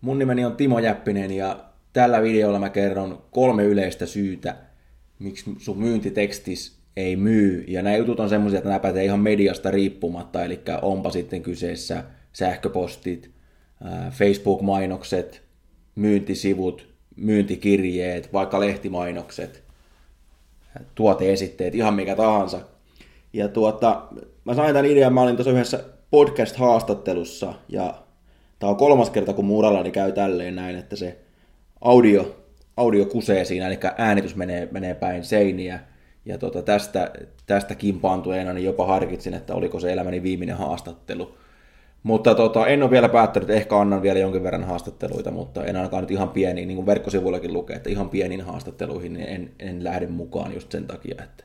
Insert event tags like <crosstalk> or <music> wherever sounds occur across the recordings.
Mun nimeni on Timo Jäppinen ja tällä videolla mä kerron kolme yleistä syytä, miksi sun myyntitekstis ei myy. Ja nämä jutut on semmoisia, että nämä pätee ihan mediasta riippumatta, eli onpa sitten kyseessä sähköpostit, Facebook-mainokset, myyntisivut, myyntikirjeet, vaikka lehtimainokset, tuoteesitteet, ihan mikä tahansa. Ja tuota, mä sain tämän idean, mä olin tuossa yhdessä podcast-haastattelussa ja Tämä on kolmas kerta, kun murallani käy tälleen näin, että se audio, audio kusee siinä, eli äänitys menee, menee päin seiniä. Ja tota, tästä, tästä kimpaantuneena niin jopa harkitsin, että oliko se elämäni viimeinen haastattelu. Mutta tota, en ole vielä päättänyt, ehkä annan vielä jonkin verran haastatteluita, mutta en ainakaan nyt ihan pieniin, niin kuin verkkosivuillakin lukee, että ihan pieniin haastatteluihin niin en, en lähde mukaan just sen takia, että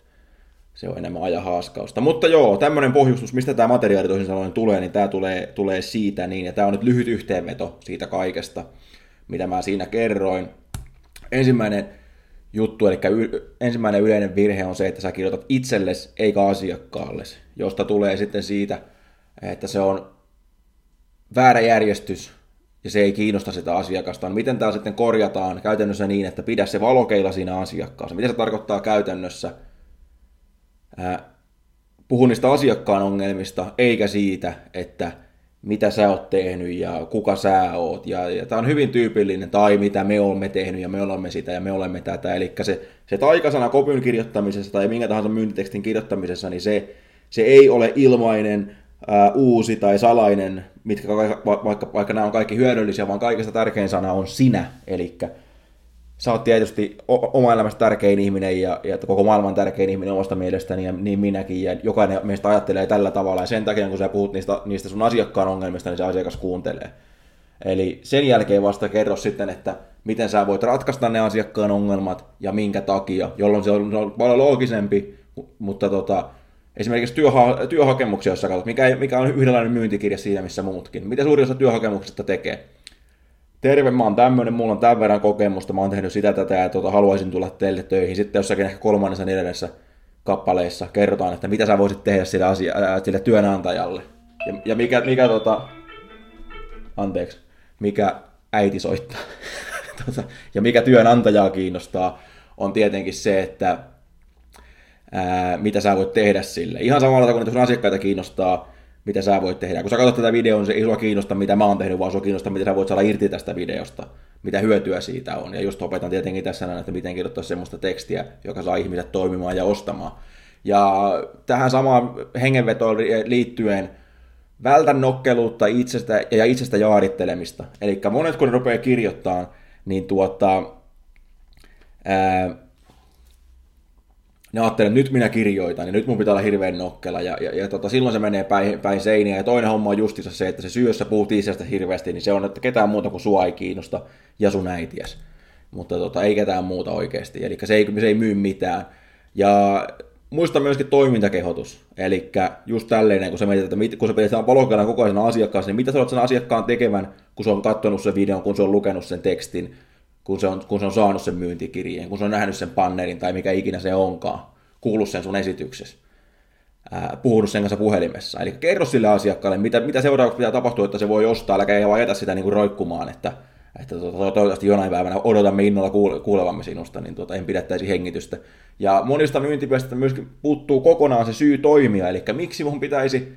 se on enemmän ajan haaskausta. Mutta joo, tämmöinen pohjustus, mistä tämä materiaali toisin sanoen tulee, niin tämä tulee, tulee siitä niin, ja tämä on nyt lyhyt yhteenveto siitä kaikesta, mitä mä siinä kerroin. Ensimmäinen juttu, eli ensimmäinen yleinen virhe on se, että sä kirjoitat itsellesi eikä asiakkaalle, josta tulee sitten siitä, että se on väärä järjestys ja se ei kiinnosta sitä asiakasta. No miten tämä sitten korjataan käytännössä niin, että pidä se valokeila siinä asiakkaassa? Mitä se tarkoittaa käytännössä? Puhu niistä asiakkaan ongelmista, eikä siitä, että mitä sä oot tehnyt ja kuka sä oot. Ja, ja tämä on hyvin tyypillinen, tai mitä me olemme tehnyt ja me olemme sitä ja me olemme tätä. Eli se, se taikasana kopyn kirjoittamisessa tai minkä tahansa myyntitekstin kirjoittamisessa, niin se, se ei ole ilmainen, ää, uusi tai salainen, mitkä, vaikka, vaikka nämä on kaikki hyödyllisiä, vaan kaikista tärkein sana on sinä. Eli sä oot tietysti oma elämästä tärkein ihminen ja, ja koko maailman tärkein ihminen omasta mielestäni ja niin minäkin ja jokainen meistä ajattelee tällä tavalla ja sen takia kun sä puhut niistä, niistä sun asiakkaan ongelmista, niin se asiakas kuuntelee. Eli sen jälkeen vasta kerro sitten, että miten sä voit ratkaista ne asiakkaan ongelmat ja minkä takia, jolloin se on paljon loogisempi, mutta tota, esimerkiksi työha- työhakemuksia, jos sä katsot, mikä, mikä on yhdenlainen myyntikirja siinä, missä muutkin. Mitä suuri osa työhakemuksista tekee? Terve, mä oon tämmönen, mulla on tämän verran kokemusta, mä oon tehnyt sitä tätä ja tuota, haluaisin tulla teille töihin. Sitten jossakin ehkä kolmannessa neljännessä kappaleessa kerrotaan, että mitä sä voisit tehdä sille, asia, ää, sille työnantajalle. Ja, ja mikä, mikä tota, anteeksi, mikä äiti soittaa. <laughs> tota, ja mikä työnantajaa kiinnostaa, on tietenkin se, että ää, mitä sä voit tehdä sille. Ihan samalla tavalla sun asiakkaita kiinnostaa, mitä sä voit tehdä. Kun sä katsot tätä videoa, niin se ei sua kiinnosta, mitä mä oon tehnyt, vaan sua kiinnostaa, mitä sä voit saada irti tästä videosta, mitä hyötyä siitä on. Ja just opetan tietenkin tässä näin, että miten kirjoittaa semmoista tekstiä, joka saa ihmiset toimimaan ja ostamaan. Ja tähän samaan hengenvetoon liittyen vältä nokkeluutta itsestä ja itsestä jaarittelemista. Eli monet kun ne rupeaa kirjoittamaan, niin tuota, ää, ne ajattelee, että nyt minä kirjoitan ja nyt mun pitää olla hirveän nokkela. Ja, ja, ja tota, silloin se menee päin, päin seiniä. Ja toinen homma on justissa se, että se syössä puhut itsestä hirveästi, niin se on, että ketään muuta kuin sua ei kiinnosta ja sun äitiäs. Mutta tota, ei ketään muuta oikeasti. Eli se ei, se ei myy mitään. Ja muista myöskin toimintakehotus. Eli just tälleen, kun sä mietit, että kun sä pidät valokelan kokoisena asiakkaassa, niin mitä sä oot sen asiakkaan tekevän, kun se on katsonut sen videon, kun se on lukenut sen tekstin, kun se, on, kun se on saanut sen myyntikirjeen, kun se on nähnyt sen pannerin tai mikä ikinä se onkaan, kuullut sen sun esityksessä, ää, puhunut sen kanssa puhelimessa. Eli kerro sille asiakkaalle, mitä, mitä seuraavaksi pitää tapahtua, että se voi ostaa, äläkä vaan jätä sitä niin kuin roikkumaan, että, että to, to, toivottavasti jonain päivänä odotamme innolla kuulevamme sinusta, niin tuota, en pidättäisi hengitystä. Ja monista myyntipiesteistä myöskin puuttuu kokonaan se syy toimia, eli miksi mun pitäisi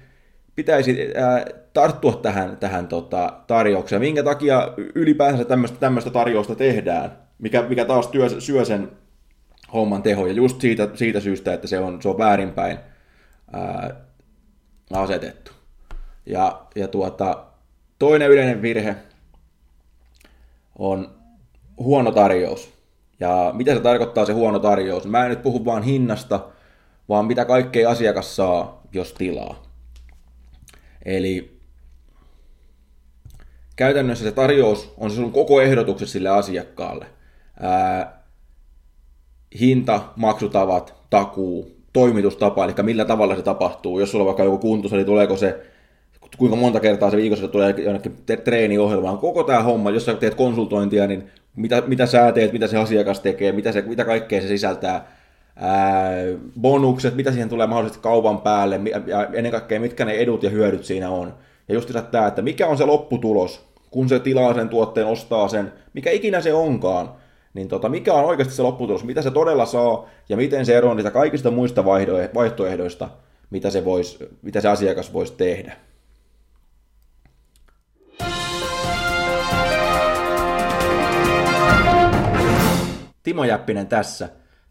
pitäisi ää, tarttua tähän, tähän tota, tarjoukseen. Minkä takia ylipäänsä tämmöistä, tarjousta tehdään, mikä, mikä taas työ, syö sen homman teho. Ja just siitä, siitä syystä, että se on, se on väärinpäin ää, asetettu. Ja, ja tuota, toinen yleinen virhe on huono tarjous. Ja mitä se tarkoittaa se huono tarjous? Mä en nyt puhu vaan hinnasta, vaan mitä kaikkea asiakas saa, jos tilaa. Eli käytännössä se tarjous on se sun koko ehdotukset sille asiakkaalle. Ää, hinta, maksutavat, takuu, toimitustapa, eli millä tavalla se tapahtuu. Jos sulla on vaikka joku kuntos, niin tuleeko se, kuinka monta kertaa se viikossa tulee jonnekin treeniohjelmaan. Koko tämä homma, jos sä teet konsultointia, niin mitä, mitä sä teet, mitä se asiakas tekee, mitä, se, mitä kaikkea se sisältää, bonukset, mitä siihen tulee mahdollisesti kaupan päälle, ja ennen kaikkea mitkä ne edut ja hyödyt siinä on. Ja just tämä, että mikä on se lopputulos, kun se tilaa sen tuotteen, ostaa sen, mikä ikinä se onkaan, niin tota, mikä on oikeasti se lopputulos, mitä se todella saa, ja miten se eroaa niistä kaikista muista vaihtoehdoista, mitä se, vois, mitä se asiakas voisi tehdä. Timo Jäppinen tässä.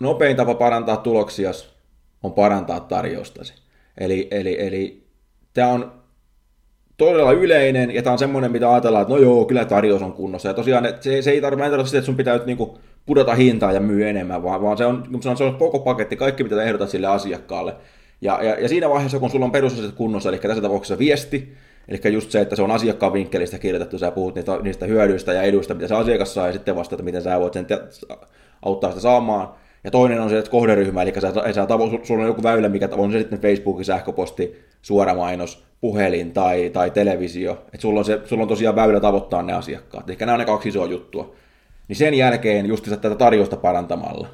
Nopein tapa parantaa tuloksia on parantaa tarjoustasi. Eli, eli, eli tämä on todella yleinen, ja tämä on semmoinen, mitä ajatellaan, että no joo, kyllä tarjous on kunnossa. Ja tosiaan se, se ei tarvitse sitä, että sun pitää nyt niinku pudota hintaa ja myy enemmän, vaan, vaan se, on, se, on, se on koko paketti, kaikki mitä ehdotat sille asiakkaalle. Ja, ja, ja siinä vaiheessa, kun sulla on perusasiat kunnossa, eli tässä tapauksessa viesti, eli just se, että se on asiakkaan vinkkelistä kirjoitettu, sä puhut niistä, niistä hyödyistä ja eduista, mitä se asiakas saa, ja sitten vasta, että miten sä voit sen te- auttaa sitä saamaan. Ja toinen on se, että kohderyhmä, eli sä, sä sulla on joku väylä, mikä on se sitten Facebookin sähköposti, suoramainos, puhelin tai, tai televisio. Että sulla on, se, sulla on tosiaan väylä tavoittaa ne asiakkaat. Eli nämä on ne kaksi isoa juttua. Niin sen jälkeen just tätä tarjosta parantamalla.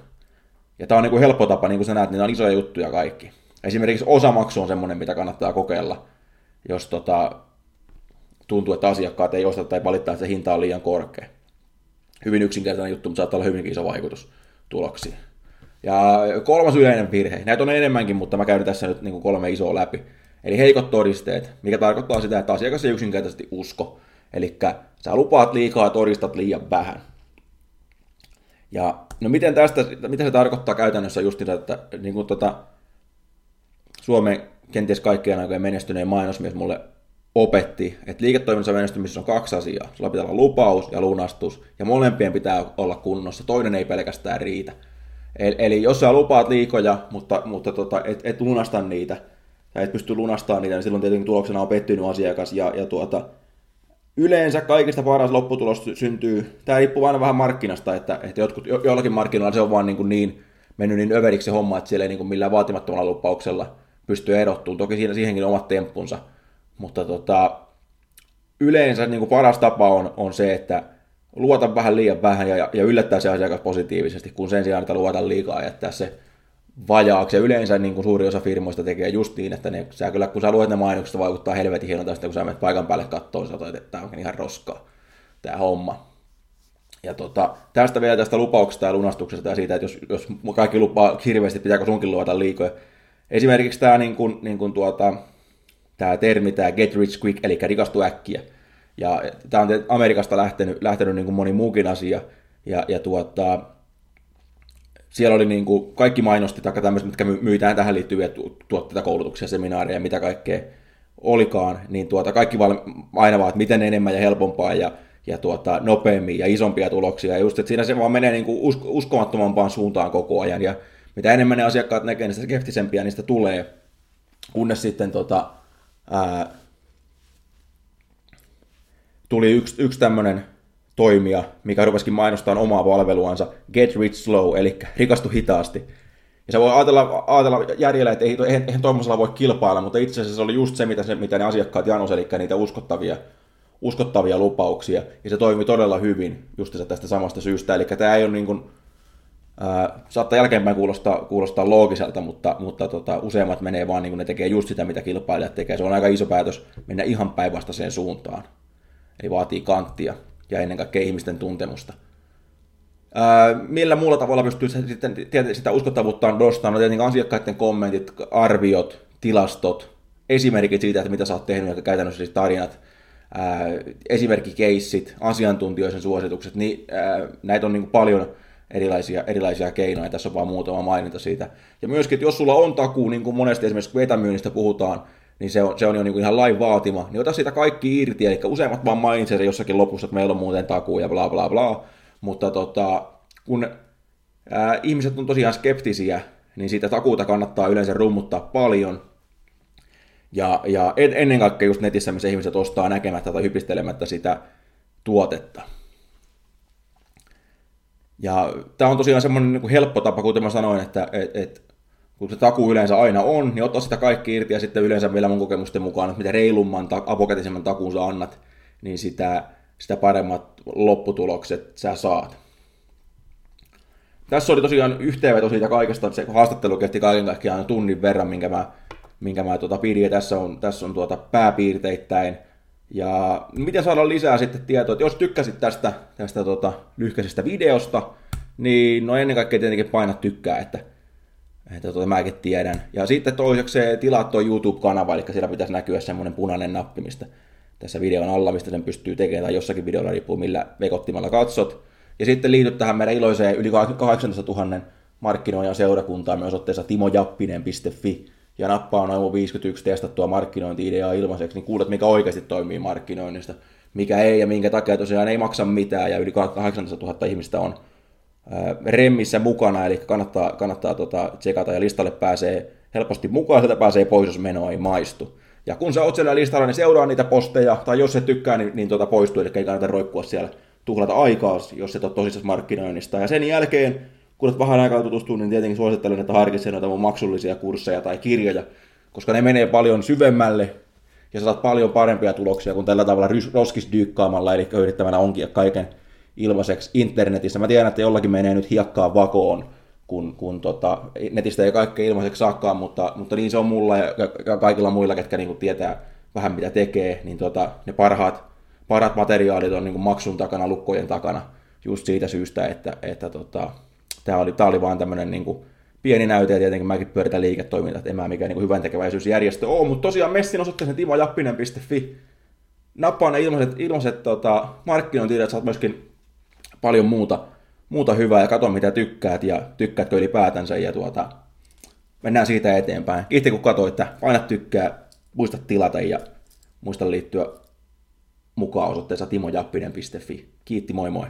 Ja tämä on niin kuin helppo tapa, niin kuin sä näet, niin nämä on isoja juttuja kaikki. Esimerkiksi osamaksu on semmoinen, mitä kannattaa kokeilla, jos tota, tuntuu, että asiakkaat ei osta tai valittaa, että se hinta on liian korkea. Hyvin yksinkertainen juttu, mutta saattaa olla hyvinkin iso vaikutus tuloksiin. Ja kolmas yleinen virhe, näitä on enemmänkin, mutta mä käyn tässä nyt niin kolme isoa läpi. Eli heikot todisteet, mikä tarkoittaa sitä, että asiakas ei yksinkertaisesti usko. Eli sä lupaat liikaa ja todistat liian vähän. Ja no miten tästä, mitä se tarkoittaa käytännössä just sitä, että niin kuin tota, Suomen kenties kaikkien aikojen menestyneen mainosmies mulle opetti, että liiketoiminnassa menestymisessä on kaksi asiaa. Sulla pitää olla lupaus ja lunastus, ja molempien pitää olla kunnossa. Toinen ei pelkästään riitä. Eli, eli jos sä lupaat liikoja, mutta, mutta tota, et, et lunasta niitä, tai et pysty lunastamaan niitä, niin silloin tietenkin tuloksena on pettynyt asiakas. Ja, ja tuota, yleensä kaikista paras lopputulos syntyy, tämä riippuu aina vähän markkinasta, että, että jotkut, jo, joillakin markkinoilla se on vaan niin, kuin niin mennyt niin överiksi se homma, että siellä ei niin kuin millään vaatimattomalla lupauksella pysty erottumaan. Toki siinä siihenkin omat temppunsa, mutta tota, yleensä niin kuin paras tapa on, on se, että luota vähän liian vähän ja, ja yllättää se asiakas positiivisesti, kun sen sijaan, että luota liikaa jättää se vajaaksi. Ja yleensä niin kuin suuri osa firmoista tekee just niin, että ne, sä kyllä, kun sä luet ne mainokset, vaikuttaa helvetin hienolta, sitten kun sä menet paikan päälle kattoon, niin sä että tämä on ihan roskaa, tämä homma. Ja tota, tästä vielä tästä lupauksesta ja lunastuksesta ja siitä, että jos, jos kaikki lupaa hirveästi, pitääkö sunkin luota liikoja. Esimerkiksi tämä, niin kuin, niin kuin tuota, tämä termi, tämä get rich quick, eli rikastu äkkiä ja tämä on Amerikasta lähtenyt, lähtenyt niin kuin moni muukin asia. Ja, ja tuota, siellä oli niin kuin kaikki mainosti, tai tämmöiset, mitkä myytään tähän liittyviä tuotteita, koulutuksia, seminaareja, mitä kaikkea olikaan, niin tuota, kaikki val, aina vaan, että miten enemmän ja helpompaa ja, ja tuota, nopeammin ja isompia tuloksia. Ja just, että siinä se vaan menee niin kuin usko, uskomattomampaan suuntaan koko ajan. Ja mitä enemmän ne asiakkaat näkee, niin sitä skeptisempiä niistä tulee. Kunnes sitten tota, ää, tuli yksi, yksi tämmöinen toimija, mikä rupesikin mainostamaan omaa palveluansa, Get Rich Slow, eli rikastu hitaasti. Ja se voi ajatella, ajatella järjellä, että ei, eihän, eihän tuommoisella voi kilpailla, mutta itse asiassa se oli just se, mitä, se, mitä ne asiakkaat janos, eli niitä uskottavia, uskottavia lupauksia. Ja se toimi todella hyvin just tästä samasta syystä. Eli tämä ei ole niin kuin, ää, saattaa jälkeenpäin kuulostaa, kuulostaa loogiselta, mutta, mutta tota, useimmat menee vaan niin kuin ne tekee just sitä, mitä kilpailijat tekee. Se on aika iso päätös mennä ihan päinvastaiseen suuntaan. Eli vaatii kanttia ja ennen kaikkea ihmisten tuntemusta. Ää, millä muulla tavalla pystyy sitten sitä uskottavuuttaan nostamaan? No tietenkin asiakkaiden kommentit, arviot, tilastot, esimerkit siitä, että mitä sä oot tehnyt, ja käytännössä siis tarinat. ää, esimerkkikeissit, asiantuntijoiden suositukset, niin ää, näitä on niin paljon erilaisia, erilaisia keinoja, tässä on vaan muutama maininta siitä. Ja myöskin, että jos sulla on takuu, niin kuin monesti esimerkiksi kun etämyynnistä puhutaan, niin se on, se on jo niin kuin ihan lain vaatima, niin ota siitä kaikki irti, eli useimmat vaan mainitsee jossakin lopussa, että meillä on muuten takuu ja bla bla bla, mutta tota, kun ää, ihmiset on tosiaan skeptisiä, niin siitä takuuta kannattaa yleensä rummuttaa paljon, ja, ja ennen kaikkea just netissä, missä ihmiset ostaa näkemättä tai hypistelemättä sitä tuotetta. Ja tämä on tosiaan semmoinen niin helppo tapa, kuten mä sanoin, että et, et, kun se taku yleensä aina on, niin ottaa sitä kaikki irti ja sitten yleensä vielä mun kokemusten mukaan, että mitä reilumman, avokätisemman takuun sä annat, niin sitä, sitä paremmat lopputulokset sä saat. Tässä oli tosiaan yhteenveto siitä kaikesta, se haastattelu kesti kaiken kaikkiaan tunnin verran, minkä mä, minkä mä tuota pidin, ja tässä on, tässä on tuota pääpiirteittäin. Ja miten saada lisää sitten tietoa, että jos tykkäsit tästä, tästä tuota lyhkäisestä videosta, niin no ennen kaikkea tietenkin paina tykkää, että, että tuota, mäkin tiedän. Ja sitten toiseksi tilaa tuo YouTube-kanava, eli siellä pitäisi näkyä semmoinen punainen nappi, mistä tässä videon alla, mistä sen pystyy tekemään, tai jossakin videolla riippuu millä vekottimella katsot. Ja sitten liityt tähän meidän iloiseen yli 18 000 markkinoijan seurakuntaan myös osoitteessa timojappinen.fi ja nappaa noin 51 testattua markkinointi-ideaa ilmaiseksi, niin kuulet, mikä oikeasti toimii markkinoinnista, mikä ei ja minkä takia tosiaan ei maksa mitään ja yli 18 000 ihmistä on remmissä mukana, eli kannattaa, kannattaa tota, tsekata ja listalle pääsee helposti mukaan, sieltä pääsee pois, jos meno ei maistu. Ja kun sä oot siellä listalla, niin seuraa niitä posteja, tai jos se tykkää, niin, niin tota poistuu, eli ei kannata roikkua siellä tuhlata aikaa, jos et ole tosissaan markkinoinnista. Ja sen jälkeen, kun olet vähän aikaa tutustunut, niin tietenkin suosittelen, että harkitse noita mun maksullisia kursseja tai kirjoja, koska ne menee paljon syvemmälle ja saat paljon parempia tuloksia kuin tällä tavalla roskisdyykkaamalla, eli yrittämänä onkin kaiken ilmaiseksi internetissä. Mä tiedän, että jollakin menee nyt hiekkaa vakoon, kun, kun tota, netistä ei kaikkea ilmaiseksi saakaan, mutta, mutta niin se on mulla ja, kaikilla muilla, ketkä niin tietää vähän mitä tekee, niin tota, ne parhaat parat materiaalit on niin maksun takana, lukkojen takana, just siitä syystä, että, että tota, tämä oli, tää oli vaan tämmöinen niin pieni näyte, ja tietenkin mäkin pyöritän liiketoimintaa, että en mä mikään niin hyvän tekeväisyysjärjestö ole, mutta tosiaan Messin osoitteeseen timojappinen.fi, nappaa ne ilmaiset, ilmaiset tota, markkinointiidot, saat myöskin paljon muuta, muuta hyvää ja katso mitä tykkäät ja tykkäätkö ylipäätänsä ja tuota, mennään siitä eteenpäin. Kiitos kun katsoitte, paina tykkää, muista tilata ja muista liittyä mukaan osoitteessa timojappinen.fi. Kiitti, moi moi!